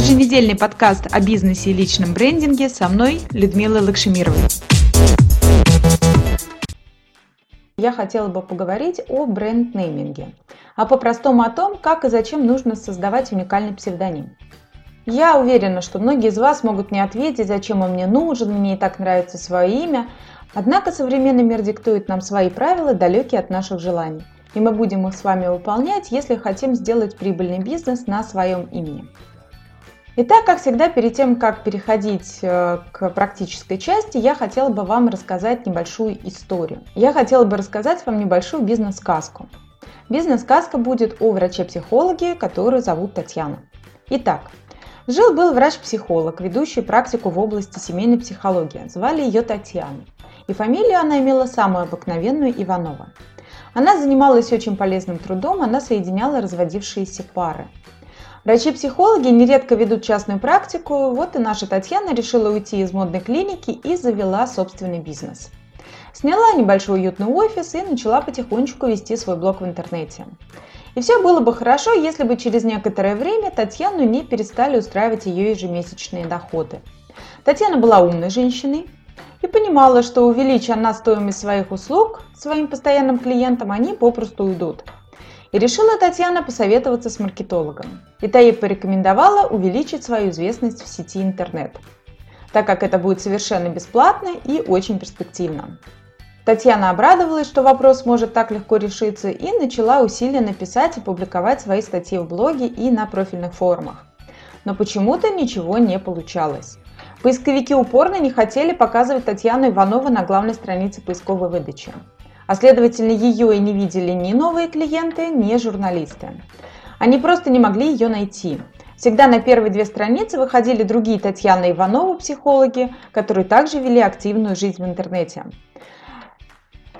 Еженедельный подкаст о бизнесе и личном брендинге со мной, Людмилой Лакшемировой. Я хотела бы поговорить о бренд-нейминге, а по-простому о том, как и зачем нужно создавать уникальный псевдоним. Я уверена, что многие из вас могут мне ответить, зачем он мне нужен, мне и так нравится свое имя. Однако современный мир диктует нам свои правила, далекие от наших желаний. И мы будем их с вами выполнять, если хотим сделать прибыльный бизнес на своем имени. Итак, как всегда, перед тем, как переходить э, к практической части, я хотела бы вам рассказать небольшую историю. Я хотела бы рассказать вам небольшую бизнес-сказку. Бизнес-сказка будет о враче-психологе, которую зовут Татьяна. Итак, жил-был врач-психолог, ведущий практику в области семейной психологии. Звали ее Татьяна. И фамилию она имела самую обыкновенную Иванова. Она занималась очень полезным трудом, она соединяла разводившиеся пары. Врачи-психологи нередко ведут частную практику, вот и наша Татьяна решила уйти из модной клиники и завела собственный бизнес. Сняла небольшой уютный офис и начала потихонечку вести свой блог в интернете. И все было бы хорошо, если бы через некоторое время Татьяну не перестали устраивать ее ежемесячные доходы. Татьяна была умной женщиной и понимала, что увеличив она стоимость своих услуг своим постоянным клиентам, они попросту уйдут – и решила Татьяна посоветоваться с маркетологом. И та ей порекомендовала увеличить свою известность в сети интернет, так как это будет совершенно бесплатно и очень перспективно. Татьяна обрадовалась, что вопрос может так легко решиться, и начала усиленно писать и публиковать свои статьи в блоге и на профильных форумах. Но почему-то ничего не получалось. Поисковики упорно не хотели показывать Татьяну Иванову на главной странице поисковой выдачи а следовательно ее и не видели ни новые клиенты, ни журналисты. Они просто не могли ее найти. Всегда на первые две страницы выходили другие Татьяна Иванова, психологи, которые также вели активную жизнь в интернете.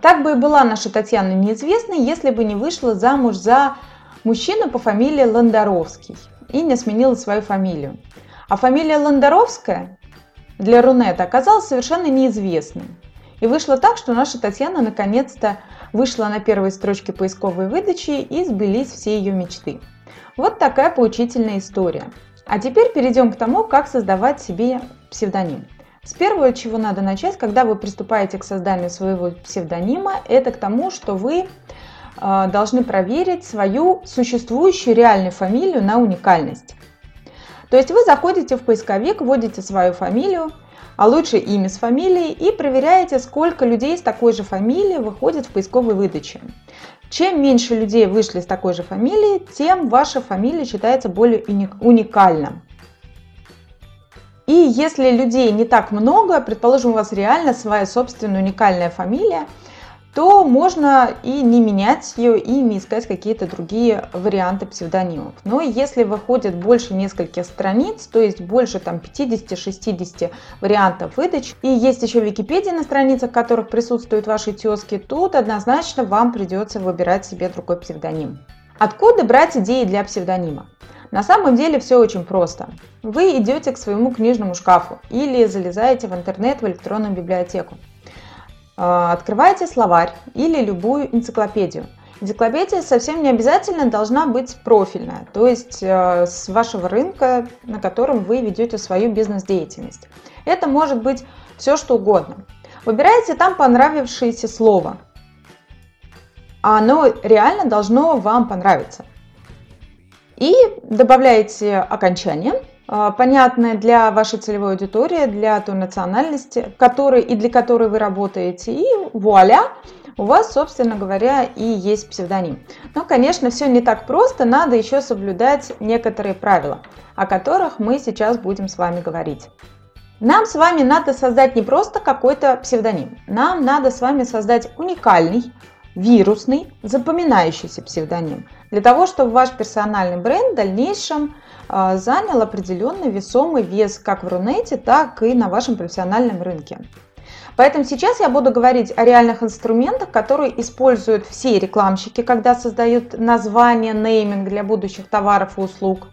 Так бы и была наша Татьяна неизвестной, если бы не вышла замуж за мужчину по фамилии Ландаровский и не сменила свою фамилию. А фамилия Ландаровская для Рунета оказалась совершенно неизвестной. И вышло так, что наша Татьяна наконец-то вышла на первой строчке поисковой выдачи и сбылись все ее мечты. Вот такая поучительная история. А теперь перейдем к тому, как создавать себе псевдоним. С первого, чего надо начать, когда вы приступаете к созданию своего псевдонима, это к тому, что вы э, должны проверить свою существующую реальную фамилию на уникальность. То есть вы заходите в поисковик, вводите свою фамилию, а лучше имя с фамилией и проверяете, сколько людей с такой же фамилией выходит в поисковой выдаче. Чем меньше людей вышли с такой же фамилией, тем ваша фамилия считается более уникальна. И если людей не так много, предположим, у вас реально своя собственная уникальная фамилия – то можно и не менять ее, и не искать какие-то другие варианты псевдонимов. Но если выходит больше нескольких страниц, то есть больше там 50-60 вариантов выдач, и есть еще Википедия на страницах, которых присутствуют ваши тески, тут однозначно вам придется выбирать себе другой псевдоним. Откуда брать идеи для псевдонима? На самом деле все очень просто. Вы идете к своему книжному шкафу или залезаете в интернет в электронную библиотеку. А, открываете словарь или любую энциклопедию. Энциклопедия совсем не обязательно должна быть профильная, то есть э, с вашего рынка, на котором вы ведете свою бизнес-деятельность. Это может быть все что угодно. Выбираете там понравившееся слово. Оно реально должно вам понравиться. И добавляете окончание – а, понятное для вашей целевой аудитории, для той национальности, которой и для которой вы работаете. И вуаля, у вас, собственно говоря, и есть псевдоним. Но, конечно, все не так просто, надо еще соблюдать некоторые правила, о которых мы сейчас будем с вами говорить. Нам с вами надо создать не просто какой-то псевдоним, нам надо с вами создать уникальный, вирусный, запоминающийся псевдоним, для того, чтобы ваш персональный бренд в дальнейшем а, занял определенный весомый вес как в Рунете, так и на вашем профессиональном рынке. Поэтому сейчас я буду говорить о реальных инструментах, которые используют все рекламщики, когда создают название, нейминг для будущих товаров и услуг,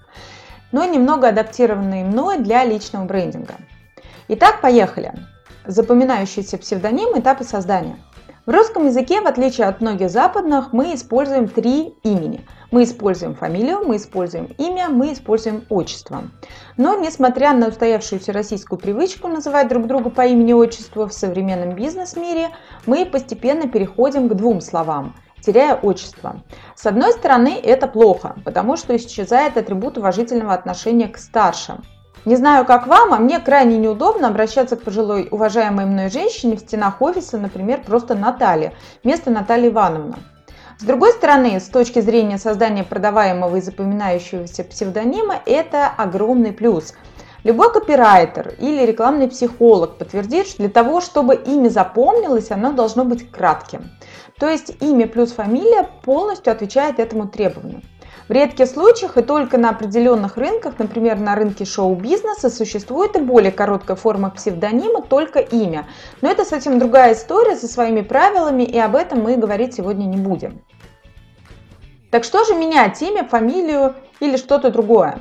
но немного адаптированные мной для личного брендинга. Итак, поехали. Запоминающийся псевдоним, этапы создания. В русском языке, в отличие от многих западных, мы используем три имени. Мы используем фамилию, мы используем имя, мы используем отчество. Но, несмотря на устоявшуюся российскую привычку называть друг друга по имени-отчеству в современном бизнес-мире, мы постепенно переходим к двум словам теряя отчество. С одной стороны, это плохо, потому что исчезает атрибут уважительного отношения к старшим. Не знаю, как вам, а мне крайне неудобно обращаться к пожилой уважаемой мной женщине в стенах офиса, например, просто Наталья, вместо Натальи Ивановны. С другой стороны, с точки зрения создания продаваемого и запоминающегося псевдонима, это огромный плюс. Любой копирайтер или рекламный психолог подтвердит, что для того, чтобы имя запомнилось, оно должно быть кратким. То есть имя плюс фамилия полностью отвечает этому требованию. В редких случаях и только на определенных рынках, например, на рынке шоу-бизнеса, существует и более короткая форма псевдонима, только имя. Но это совсем другая история со своими правилами, и об этом мы говорить сегодня не будем. Так что же менять имя, фамилию или что-то другое?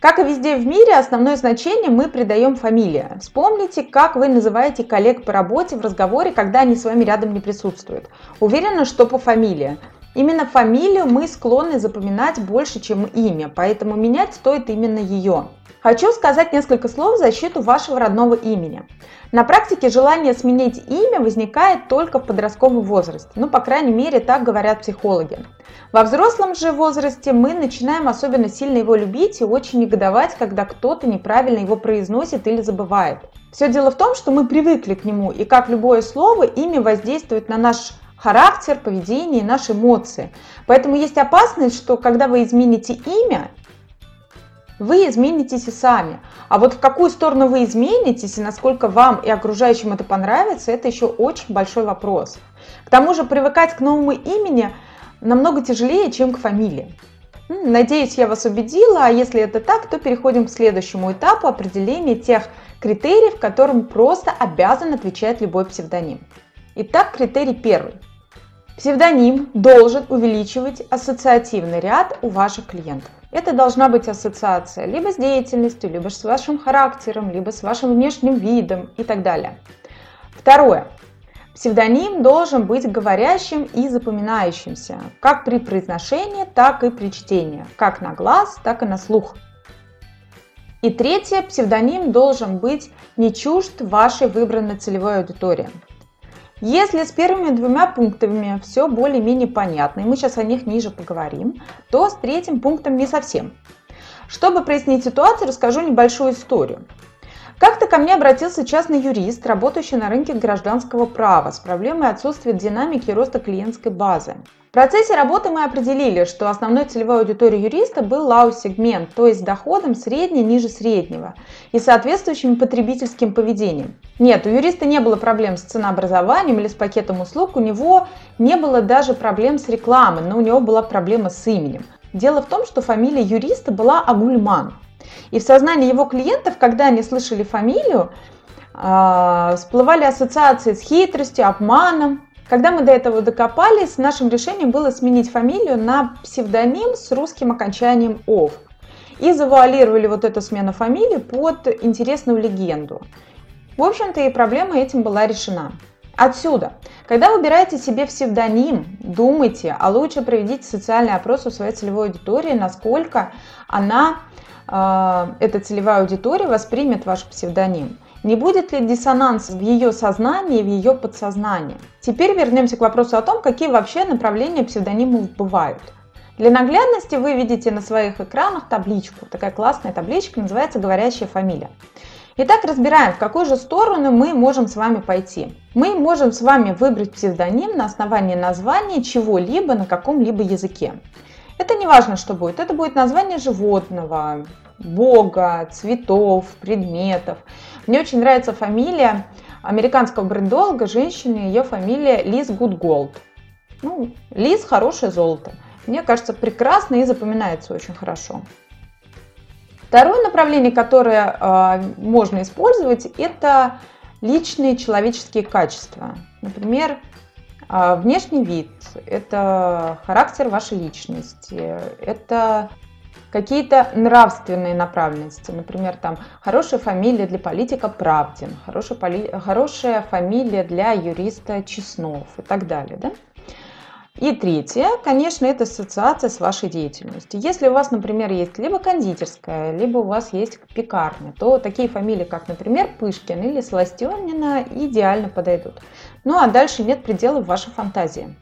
Как и везде в мире, основное значение мы придаем фамилии. Вспомните, как вы называете коллег по работе в разговоре, когда они с вами рядом не присутствуют. Уверена, что по фамилии. Именно фамилию мы склонны запоминать больше, чем имя, поэтому менять стоит именно ее. Хочу сказать несколько слов в защиту вашего родного имени. На практике желание сменить имя возникает только в подростковом возрасте, ну, по крайней мере, так говорят психологи. Во взрослом же возрасте мы начинаем особенно сильно его любить и очень негодовать, когда кто-то неправильно его произносит или забывает. Все дело в том, что мы привыкли к нему, и как любое слово, имя воздействует на наш характер, поведение и наши эмоции. Поэтому есть опасность, что когда вы измените имя, вы изменитесь и сами. А вот в какую сторону вы изменитесь и насколько вам и окружающим это понравится, это еще очень большой вопрос. К тому же привыкать к новому имени намного тяжелее, чем к фамилии. Надеюсь, я вас убедила, а если это так, то переходим к следующему этапу определения тех критериев, которым просто обязан отвечать любой псевдоним. Итак, критерий первый. Псевдоним должен увеличивать ассоциативный ряд у ваших клиентов. Это должна быть ассоциация либо с деятельностью, либо с вашим характером, либо с вашим внешним видом и так далее. Второе. Псевдоним должен быть говорящим и запоминающимся, как при произношении, так и при чтении, как на глаз, так и на слух. И третье, псевдоним должен быть не чужд вашей выбранной целевой аудитории. Если с первыми двумя пунктами все более-менее понятно, и мы сейчас о них ниже поговорим, то с третьим пунктом не совсем. Чтобы прояснить ситуацию, расскажу небольшую историю. Как-то ко мне обратился частный юрист, работающий на рынке гражданского права, с проблемой отсутствия динамики роста клиентской базы. В процессе работы мы определили, что основной целевой аудиторией юриста был лау-сегмент, то есть с доходом средний ниже среднего и соответствующим потребительским поведением. Нет, у юриста не было проблем с ценообразованием или с пакетом услуг, у него не было даже проблем с рекламой, но у него была проблема с именем. Дело в том, что фамилия юриста была Агульман. И в сознании его клиентов, когда они слышали фамилию, а, всплывали ассоциации с хитростью, обманом, когда мы до этого докопались, нашим решением было сменить фамилию на псевдоним с русским окончанием «ов». И завуалировали вот эту смену фамилии под интересную легенду. В общем-то и проблема этим была решена. Отсюда, когда выбираете себе псевдоним, думайте, а лучше проведите социальный опрос у своей целевой аудитории, насколько она, э, эта целевая аудитория, воспримет ваш псевдоним. Не будет ли диссонанс в ее сознании и в ее подсознании? Теперь вернемся к вопросу о том, какие вообще направления псевдонимов бывают. Для наглядности вы видите на своих экранах табличку. Такая классная табличка называется «Говорящая фамилия». Итак, разбираем, в какую же сторону мы можем с вами пойти. Мы можем с вами выбрать псевдоним на основании названия чего-либо на каком-либо языке. Это не важно, что будет. Это будет название животного, бога, цветов, предметов. Мне очень нравится фамилия американского брендолога, женщины, ее фамилия Liz Goodgold. Ну, Лиз – хорошее золото. Мне кажется, прекрасно и запоминается очень хорошо. Второе направление, которое э, можно использовать, это личные человеческие качества. Например, э, внешний вид, это характер вашей личности, это какие-то нравственные направленности. Например, там хорошая фамилия для политика Правдин, хорошая, поли... хорошая фамилия для юриста Чеснов и так далее. Да? И третье, конечно, это ассоциация с вашей деятельностью. Если у вас, например, есть либо кондитерская, либо у вас есть пекарня, то такие фамилии, как, например, Пышкин или Сластенина, идеально подойдут. Ну а дальше нет пределов вашей фантазии.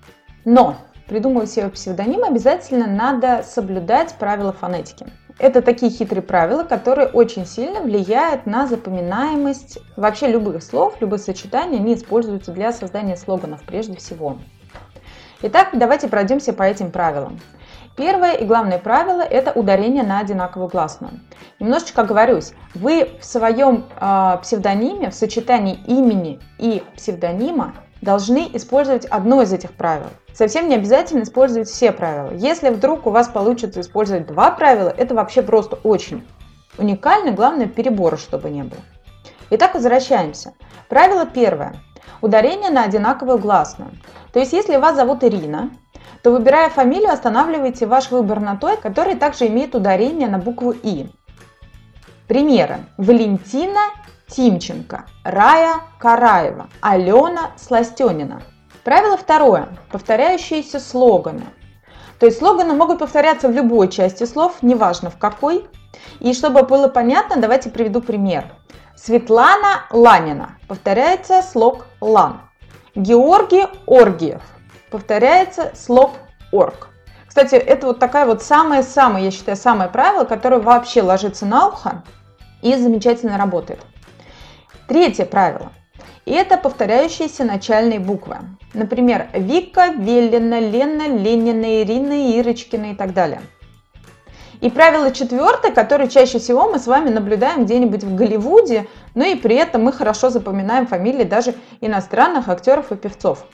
Но придумывая себе псевдоним, обязательно надо соблюдать правила фонетики. Это такие хитрые правила, которые очень сильно влияют на запоминаемость вообще любых слов, любые сочетания, они используются для создания слоганов прежде всего. Итак, давайте пройдемся по этим правилам. Первое и главное правило – это ударение на одинаковую гласную. Немножечко оговорюсь, вы в своем э, псевдониме, в сочетании имени и псевдонима должны использовать одно из этих правил. Совсем не обязательно использовать все правила. Если вдруг у вас получится использовать два правила, это вообще просто очень уникально, главное перебора, чтобы не было. Итак, возвращаемся. Правило первое. Ударение на одинаковую гласную. То есть, если вас зовут Ирина, то выбирая фамилию, останавливайте ваш выбор на той, который также имеет ударение на букву И. Примеры. Валентина Тимченко, Рая Караева, Алена Сластенина. Правило второе. Повторяющиеся слоганы. То есть слоганы могут повторяться в любой части слов, неважно в какой. И чтобы было понятно, давайте приведу пример. Светлана Ланина. Повторяется слог Лан. Георгий Оргиев. Повторяется слог Орг. Кстати, это вот такая вот самое-самое, я считаю, самое правило, которое вообще ложится на ухо и замечательно работает. Третье правило. Это повторяющиеся начальные буквы. Например, Вика, Велина, Лена, Ленина, Ирина, Ирочкина и так далее. И правило четвертое, которое чаще всего мы с вами наблюдаем где-нибудь в Голливуде, но и при этом мы хорошо запоминаем фамилии даже иностранных актеров и певцов.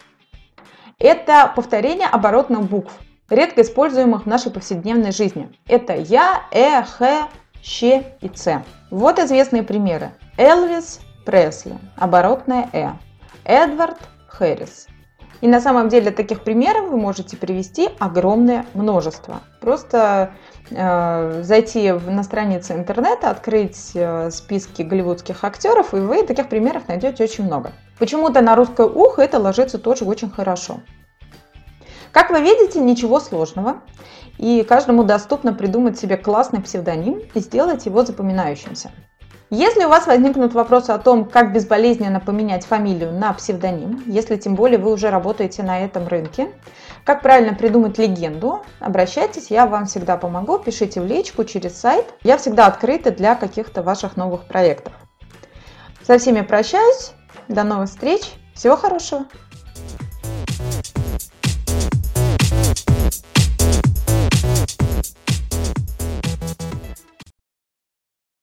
Это повторение оборотных букв, редко используемых в нашей повседневной жизни. Это Я, Э, Х, Щ и Ц. Вот известные примеры. Элвис, Пресли, оборотное «э», Эдвард Хэррис. И на самом деле таких примеров вы можете привести огромное множество. Просто зайти на страницу интернета, открыть э, списки голливудских актеров, и вы таких примеров найдете очень много. Почему-то на русское ухо это ложится тоже очень хорошо. Как вы видите, ничего сложного. И каждому доступно придумать себе классный псевдоним и сделать его запоминающимся. Если у вас возникнут вопросы о том, как безболезненно поменять фамилию на псевдоним, если тем более вы уже работаете на этом рынке, как правильно придумать легенду, обращайтесь, я вам всегда помогу, пишите в личку через сайт. Я всегда открыта для каких-то ваших новых проектов. Со всеми прощаюсь, до новых встреч, всего хорошего!